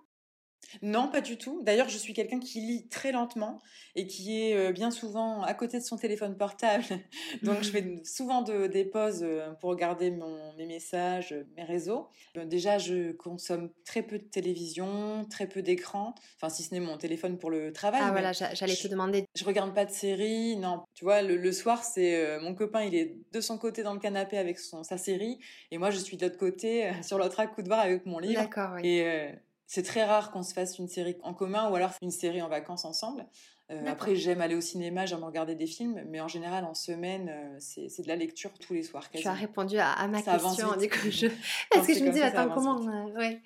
Non, pas du tout. D'ailleurs, je suis quelqu'un qui lit très lentement et qui est euh, bien souvent à côté de son téléphone portable. Donc, je fais souvent des pauses euh, pour regarder mes messages, mes réseaux. Euh, déjà, je consomme très peu de télévision, très peu d'écran. Enfin, si ce n'est mon téléphone pour le travail.
Ah voilà, j'allais te demander.
Je regarde pas de série. Non, tu vois, le, soir, c'est mon copain, il est de son côté dans le canapé avec son, sa série et moi, je suis de l'autre côté sur l'autre accoudoir avec mon livre.
D'accord. Oui.
Et c'est très rare qu'on se fasse une série en commun ou alors une série en vacances ensemble. Euh, après, j'aime aller au cinéma, j'aime regarder des films, mais en général, en semaine, euh, c'est de la lecture tous les soirs.
Tu as répondu à, ma question. Du coup, je... Est-ce que je me dis, attends, comment euh, ouais.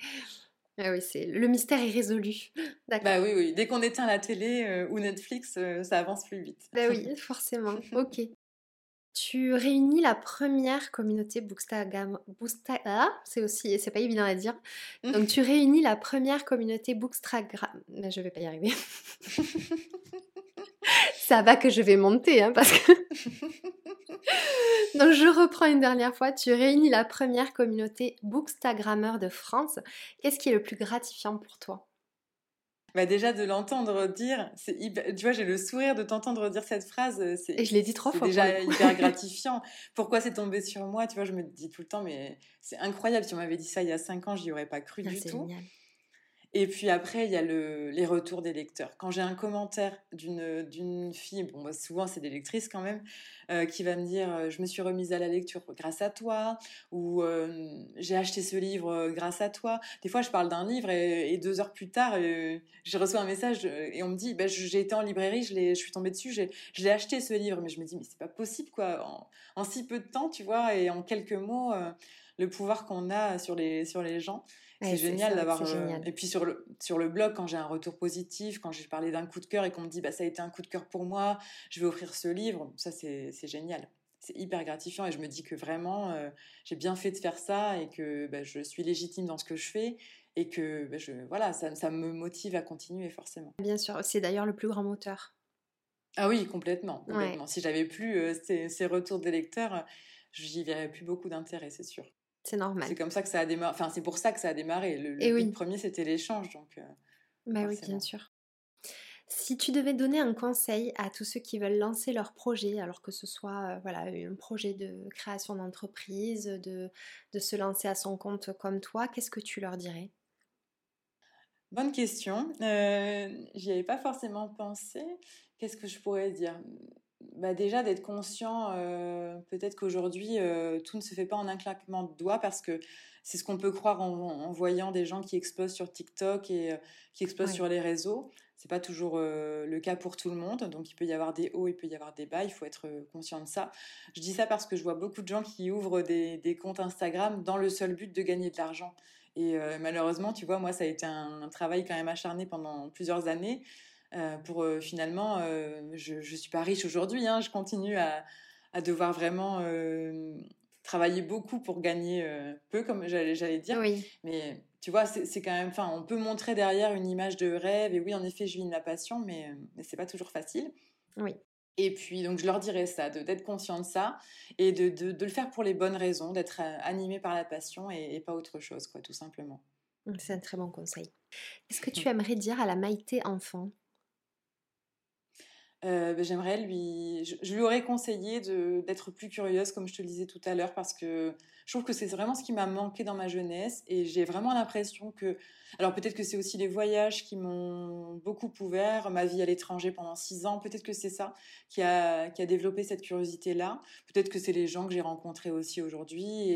Ah oui, c'est le mystère est résolu.
Bah oui, oui. Dès qu'on éteint la télé ou Netflix, ça avance plus vite.
Bah oui, forcément. ok. Tu réunis la première communauté Bookstagram. Ah, c'est aussi, c'est pas évident à dire. Donc tu réunis la première communauté Bookstagram. Mais je vais pas y arriver. Ça va que je vais monter, hein, parce que. Donc je reprends une dernière fois. Tu réunis la première communauté Bookstagrammeur de France. Qu'est-ce qui est le plus gratifiant pour toi?
Bah déjà de l'entendre dire, c'est tu vois, j'ai le sourire de t'entendre dire cette phrase. Euh,
Et je l'ai dit trois fois.
C'est déjà hyper gratifiant. Pourquoi c'est tombé sur moi? Tu vois, je me dis tout le temps, mais c'est incroyable. Si on m'avait dit ça il y a cinq ans, j'y aurais pas cru ah, du tout. Génial. Et puis après, il y a le, les retours des lecteurs. Quand j'ai un commentaire d'une, fille, bon, bah, souvent c'est des lectrices quand même, euh, qui va me dire euh, Je me suis remise à la lecture grâce à toi, ou euh, J'ai acheté ce livre grâce à toi. Des fois, je parle d'un livre et, deux heures plus tard, je reçois un message et on me dit bah, J'ai été en librairie, je, suis tombée dessus, je l'ai acheté ce livre. Mais je me dis Mais c'est pas possible, quoi. En, en, si peu de temps, tu vois, et en quelques mots, le pouvoir qu'on a sur les, sur les gens c'est génial d'avoir. Euh, et puis sur le, sur le blog, quand j'ai un retour positif, quand j'ai parlé d'un coup de cœur et qu'on me dit bah, ça a été un coup de cœur pour moi, je vais offrir ce livre, ça c'est génial. C'est hyper gratifiant et je me dis que vraiment euh, j'ai bien fait de faire ça et que bah, je suis légitime dans ce que je fais et que bah, je, voilà, ça, ça me motive à continuer forcément.
Bien sûr, c'est d'ailleurs le plus grand moteur.
Ah oui, complètement. complètement. Si j'avais plus euh, ces, ces, retours des lecteurs, j'y verrais plus beaucoup d'intérêt, c'est sûr.
C'est normal.
C'est comme ça que ça a démarré. Enfin, c'est pour ça que ça a démarré. Le, premier, c'était l'échange. Donc, euh,
bah oui, bien sûr. Si tu devais donner un conseil à tous ceux qui veulent lancer leur projet, alors que ce soit euh, voilà, un projet de création d'entreprise, de, de se lancer à son compte comme toi, qu'est-ce que tu leur dirais?
Bonne question. Euh, J'y avais pas forcément pensé. Qu'est-ce que je pourrais dire? Bah déjà d'être conscient, euh, peut-être qu'aujourd'hui, euh, tout ne se fait pas en un claquement de doigts parce que c'est ce qu'on peut croire en, voyant des gens qui explosent sur TikTok et euh, qui explosent sur les réseaux. C'est pas toujours le cas pour tout le monde, donc il peut y avoir des hauts, il peut y avoir des bas, il faut être conscient de ça. Je dis ça parce que je vois beaucoup de gens qui ouvrent des, des comptes Instagram dans le seul but de gagner de l'argent. Et malheureusement, tu vois, moi, ça a été un travail quand même acharné pendant plusieurs années. Euh, pour euh, finalement, euh, je ne suis pas riche aujourd'hui, hein, je continue à, à devoir vraiment travailler beaucoup pour gagner peu, comme j'allais dire.
Oui.
Mais tu vois, c'est quand même, enfin, on peut montrer derrière une image de rêve, et oui, en effet, je vis de ma passion, mais, mais c'est pas toujours facile.
Oui.
Et puis, donc, je leur dirais ça, d'être conscient de ça et de, de, de, le faire pour les bonnes raisons, d'être animé par la passion et, et, pas autre chose, quoi, tout simplement.
C'est un très bon conseil. Qu'est-ce que tu aimerais dire à la Maïté enfant?
Euh, ben, j'aimerais lui, je, lui aurais conseillé d'être plus curieuse, comme je te le disais tout à l'heure, parce que je trouve que c'est vraiment ce qui m'a manqué dans ma jeunesse, et j'ai vraiment l'impression que, alors peut-être que c'est aussi les voyages qui m'ont beaucoup ouvert, ma vie à l'étranger pendant six ans, peut-être que c'est ça qui a, qui a développé cette curiosité-là, peut-être que c'est les gens que j'ai rencontrés aussi aujourd'hui,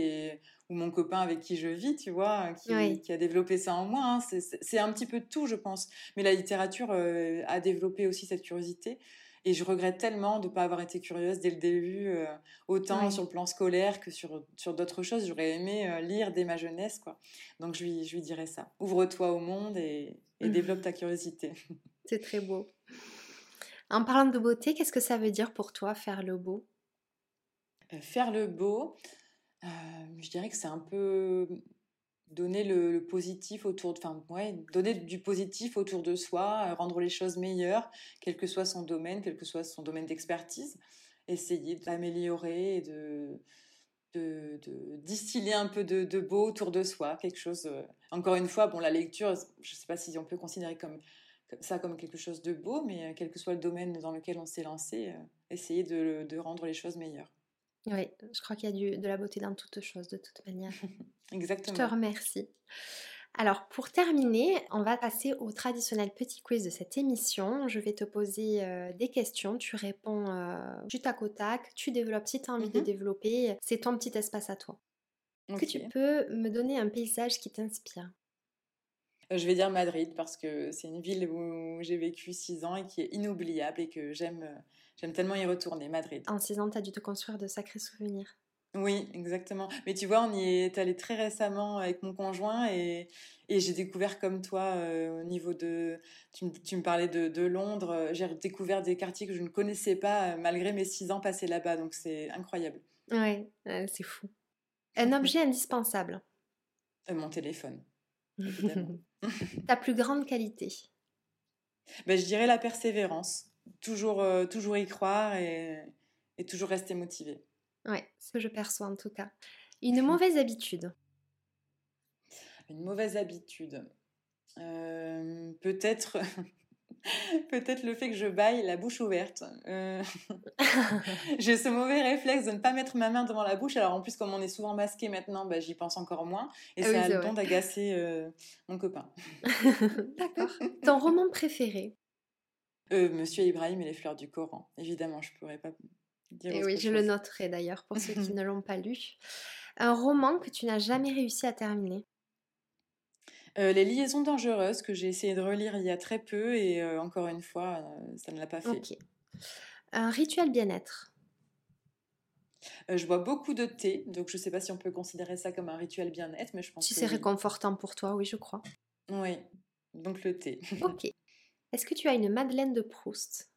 ou mon copain avec qui je vis, tu vois, qui, qui a développé ça en moi. Hein. C'est un petit peu de tout, je pense. Mais la littérature euh, a développé aussi cette curiosité. Et je regrette tellement de ne pas avoir été curieuse dès le début, euh, autant sur le plan scolaire que sur, sur d'autres choses. J'aurais aimé euh, lire dès ma jeunesse, quoi. Donc je lui, je lui dirais ça. Ouvre-toi au monde et, et développe ta curiosité.
C'est très beau. En parlant de beauté, qu'est-ce que ça veut dire pour toi faire le beau?
Euh, Faire le beau, euh, je dirais que c'est un peu donner le, positif autour de, enfin ouais, donner du positif autour de soi, euh, rendre les choses meilleures, quel que soit son domaine, quel que soit son domaine d'expertise, essayer d'améliorer et de, de, distiller un peu de, beau autour de soi, quelque chose. encore une fois, bon, la lecture, je ne sais pas si on peut considérer comme ça comme quelque chose de beau, mais euh, quel que soit le domaine dans lequel on s'est lancé, euh, essayer de, rendre les choses meilleures.
Oui, je crois qu'il y a de la beauté dans toutes choses, de toute manière.
Exactement.
Je te remercie. Alors, pour terminer, on va passer au traditionnel petit quiz de cette émission. Je vais te poser euh, des questions, tu réponds du tac au tac, tu développes si tu as envie de mhm. développer. C'est ton petit espace à toi. Est-ce que tu peux me donner un paysage qui t'inspire?
Euh, je vais dire Madrid parce que c'est une ville où j'ai vécu six ans et qui est inoubliable et que j'aime, euh, j'aime tellement y retourner, Madrid.
En six ans, tu as dû te construire de sacrés souvenirs.
Oui, exactement. Mais tu vois, on y est allé très récemment avec mon conjoint et, et j'ai découvert comme toi euh, au niveau de... Tu, tu me parlais de, de Londres, j'ai découvert des quartiers que je ne connaissais pas malgré mes six ans passés là-bas, donc c'est incroyable.
Oui, c'est fou. Un objet indispensable
Mon téléphone.
Ta plus grande qualité
ben, Je dirais la persévérance. Toujours, euh, toujours y croire et, et toujours rester motivé.
Oui, ce que je perçois en tout cas. Une mauvaise habitude
Une mauvaise habitude. Euh, peut-être Peut-être le fait que je baille la bouche ouverte. Euh, j'ai ce mauvais réflexe de ne pas mettre ma main devant la bouche. Alors en plus, comme on est souvent masqué maintenant, bah, j'y pense encore moins. Et c'est ah ça a le don d'agacer euh, mon copain.
D'accord. Ton roman préféré?
Euh, Monsieur Ibrahim et les fleurs du Coran. Évidemment, je ne pourrais pas dire. Et
eh oui, je le noterai d'ailleurs pour ceux qui ne l'ont pas lu. Un roman que tu n'as jamais réussi à terminer
euh, les liaisons dangereuses que j'ai essayé de relire il y a très peu et euh, encore une fois, ça ne l'a pas fait. Ok.
Un rituel bien-être
Je bois beaucoup de thé, donc je ne sais pas si on peut considérer ça comme un rituel bien-être, mais je pense
si c'est réconfortant pour toi, oui, je crois.
Oui, donc le thé.
ok. Est-ce que tu as une Madeleine de Proust?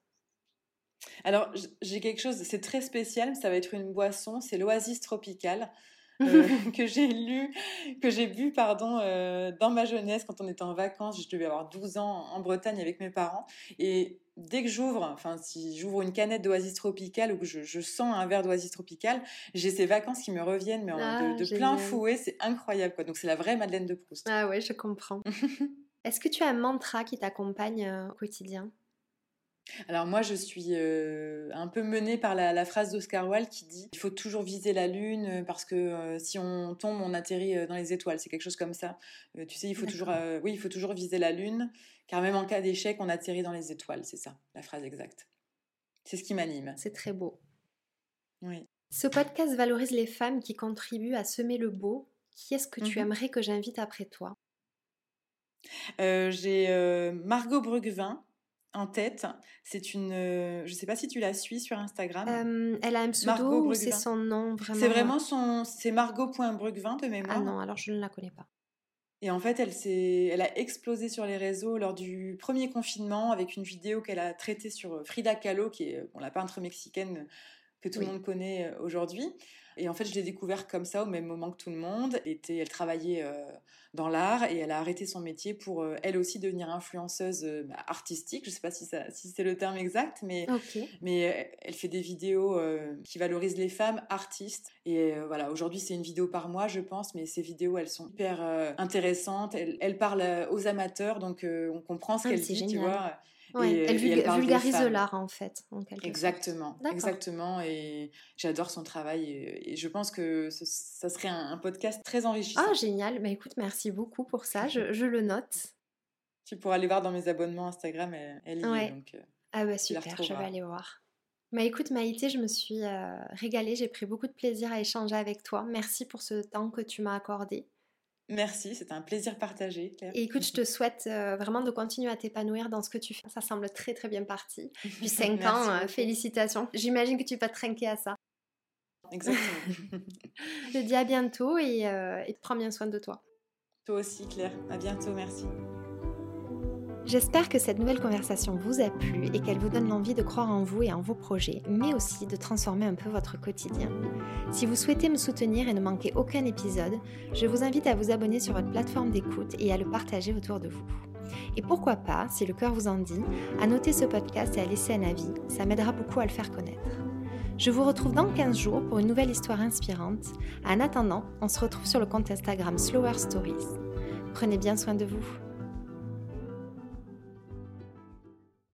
Alors, j'ai quelque chose, c'est très spécial, ça va être une boisson, c'est l'Oasis tropicale. Euh, que j'ai lu, que j'ai bu pardon euh, dans ma jeunesse quand on était en vacances. Je devais avoir 12 ans en Bretagne avec mes parents et dès que j'ouvre, enfin si j'ouvre une canette d'oasis tropicale ou que je, sens un verre d'oasis tropicale, j'ai ces vacances qui me reviennent mais ah, de, plein fouet, c'est incroyable quoi. Donc c'est la vraie Madeleine de Proust.
Ah ouais, je comprends. Est-ce que tu as un mantra qui t'accompagne euh, au quotidien?
Alors moi, je suis euh, un peu menée par la, phrase d'Oscar Wilde qui dit il faut toujours viser la lune euh, parce que euh, si on tombe, on atterrit dans les étoiles. C'est quelque chose comme ça. tu sais, il faut toujours, oui, il faut toujours viser la lune, car même en cas d'échec, on atterrit dans les étoiles. C'est ça, la phrase exacte. C'est ce qui m'anime.
C'est très beau.
Oui.
Ce podcast valorise les femmes qui contribuent à semer le beau. Qui est-ce que tu mhm. aimerais que j'invite après toi?
J'ai Margot Brugvin en tête. C'est une. Euh, je sais pas si tu la suis sur Instagram.
Euh, elle a un pseudo ou c'est son nom vraiment?
C'est vraiment son. C'est Margot.brugvin de mémoire.
Ah non, alors je ne la connais pas.
Et en fait, elle, elle a explosé sur les réseaux lors du premier confinement avec une vidéo qu'elle a traitée sur euh, Frida Kahlo, qui est bon, la peintre mexicaine que tout le monde connaît aujourd'hui. Et en fait, je l'ai découvert comme ça au même moment que tout le monde. Elle, était, elle travaillait euh, dans l'art et elle a arrêté son métier pour euh, elle aussi devenir influenceuse euh, bah, artistique. Je ne sais pas si, ça, si c'est le terme exact, mais, mais elle fait des vidéos qui valorisent les femmes artistes. Et voilà, aujourd'hui, c'est une vidéo par mois, je pense, mais ces vidéos, elles sont hyper intéressantes. Elle, elle, parle aux amateurs, donc on comprend ce ah, qu'elle dit, tu vois
elle, vulgarise l'art en fait.
exactement, exactement. Et j'adore son travail et, je pense que ce, ça serait un, podcast très enrichissant.
Ah génial, bah écoute, merci beaucoup pour ça, je, le note.
Tu pourras aller voir dans mes abonnements Instagram, elle, elle y est, donc. Euh,
ah bah super, je vais aller voir. Bah écoute Maïté, je me suis euh, régalée, j'ai pris beaucoup de plaisir à échanger avec toi. Merci pour ce temps que tu m'as accordé.
Merci, c'était un plaisir partagé. Claire.
Et écoute, je te souhaite euh, vraiment de continuer à t'épanouir dans ce que tu fais. Ça semble très très bien parti. Depuis 5 ans, euh, félicitations. J'imagine que tu vas te trinquer à ça.
Exactement.
je te dis à bientôt et, euh, et prends bien soin de toi.
Toi aussi, Claire. À bientôt, merci.
J'espère que cette nouvelle conversation vous a plu et qu'elle vous donne l'envie de croire en vous et en vos projets, mais aussi de transformer un peu votre quotidien. Si vous souhaitez me soutenir et ne manquer aucun épisode, je vous invite à vous abonner sur votre plateforme d'écoute et à le partager autour de vous. Et pourquoi pas, si le cœur vous en dit, à noter ce podcast et à laisser un avis, ça m'aidera beaucoup à le faire connaître. Je vous retrouve dans 15 jours pour une nouvelle histoire inspirante. En attendant, on se retrouve sur le compte Instagram Slower Stories. Prenez bien soin de vous.